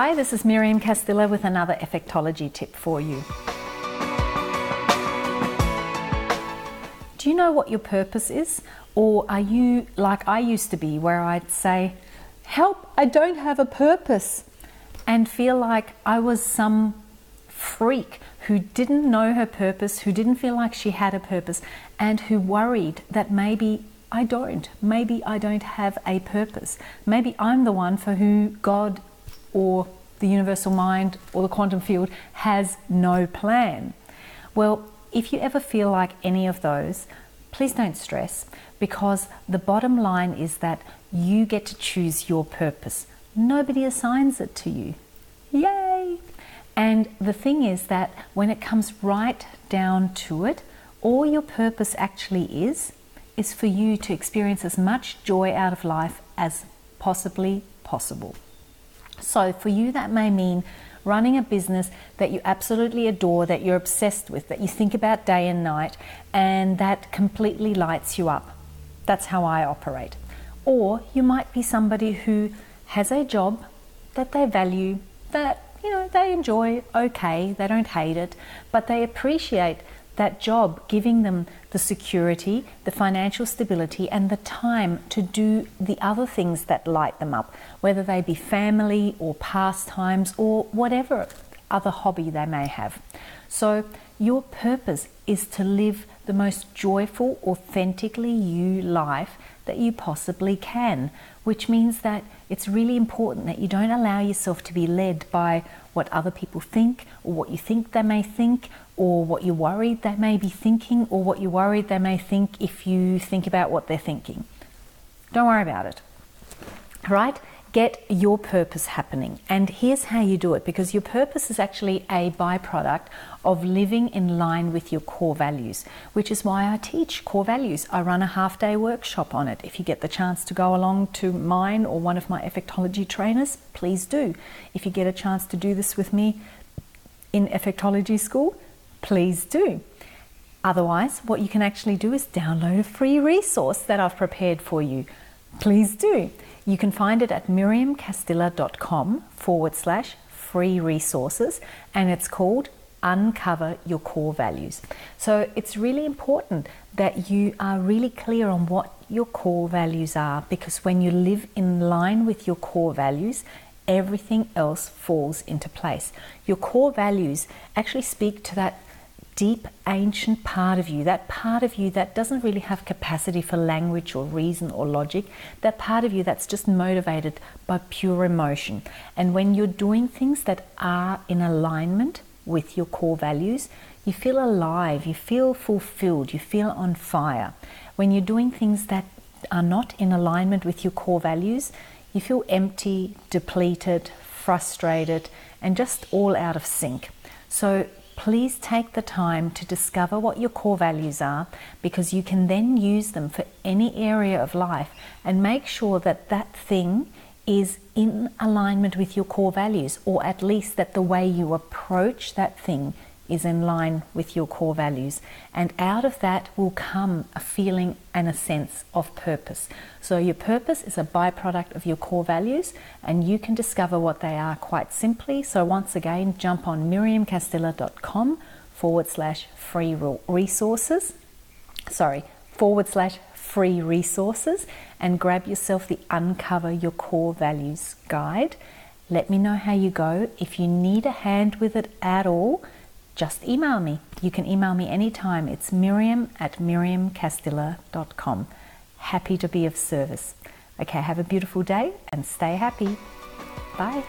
Hi, this is Miriam Castilla with another effectology tip for you. Do you know what your purpose is? Or are you like I used to be, where I'd say, Help, I don't have a purpose, and feel like I was some freak who didn't know her purpose, who didn't feel like she had a purpose, and who worried that maybe I don't. Maybe I don't have a purpose. Maybe I'm the one for who God or the universal mind or the quantum field has no plan. Well, if you ever feel like any of those, please don't stress because the bottom line is that you get to choose your purpose. Nobody assigns it to you. Yay! And the thing is that when it comes right down to it, all your purpose actually is, is for you to experience as much joy out of life as possibly possible. So, for you, that may mean running a business that you absolutely adore, that you're obsessed with, that you think about day and night, and that completely lights you up. That's how I operate. Or you might be somebody who has a job that they value, that you know they enjoy okay, they don't hate it, but they appreciate that job giving them the security, the financial stability, and the time to do the other things that light them up, whether they be family or pastimes or whatever other hobby they may have. So, your purpose is to live the most joyful, authentically you life that you possibly can, which means that it's really important that you don't allow yourself to be led by what other people think or what you think they may think or what you're worried they may be thinking or what you're worried they may think if you think about what they're thinking. Don't worry about it. Right? Get your purpose happening. And here's how you do it because your purpose is actually a byproduct of living in line with your core values, which is why I teach core values. I run a half day workshop on it. If you get the chance to go along to mine or one of my effectology trainers, please do. If you get a chance to do this with me in effectology school, please do. Otherwise, what you can actually do is download a free resource that I've prepared for you. Please do. You can find it at miriamcastilla.com forward slash free resources, and it's called Uncover Your Core Values. So it's really important that you are really clear on what your core values are because when you live in line with your core values, everything else falls into place. Your core values actually speak to that deep ancient part of you, that part of you that doesn't really have capacity for language or reason or logic, that part of you that's just motivated by pure emotion. And when you're doing things that are in alignment with your core values, you feel alive, you feel fulfilled, you feel on fire. When you're doing things that are not in alignment with your core values, you feel empty, depleted, frustrated, and just all out of sync. So please take the time to discover what your core values are because you can then use them for any area of life and make sure that that thing is in alignment with your core values, or at least that the way you approach that thing is in line with your core values. And out of that will come a feeling and a sense of purpose. So, your purpose is a byproduct of your core values, and you can discover what they are quite simply. So, once again, jump on miriamcastilla.com forward slash free resources. Sorry, forward slash free resources and grab yourself the Uncover Your Core Values guide. Let me know how you go. If you need a hand with it at all, just email me. You can email me anytime. It's miriam at miriamcastilla.com. Happy to be of service. Okay, have a beautiful day and stay happy. Bye.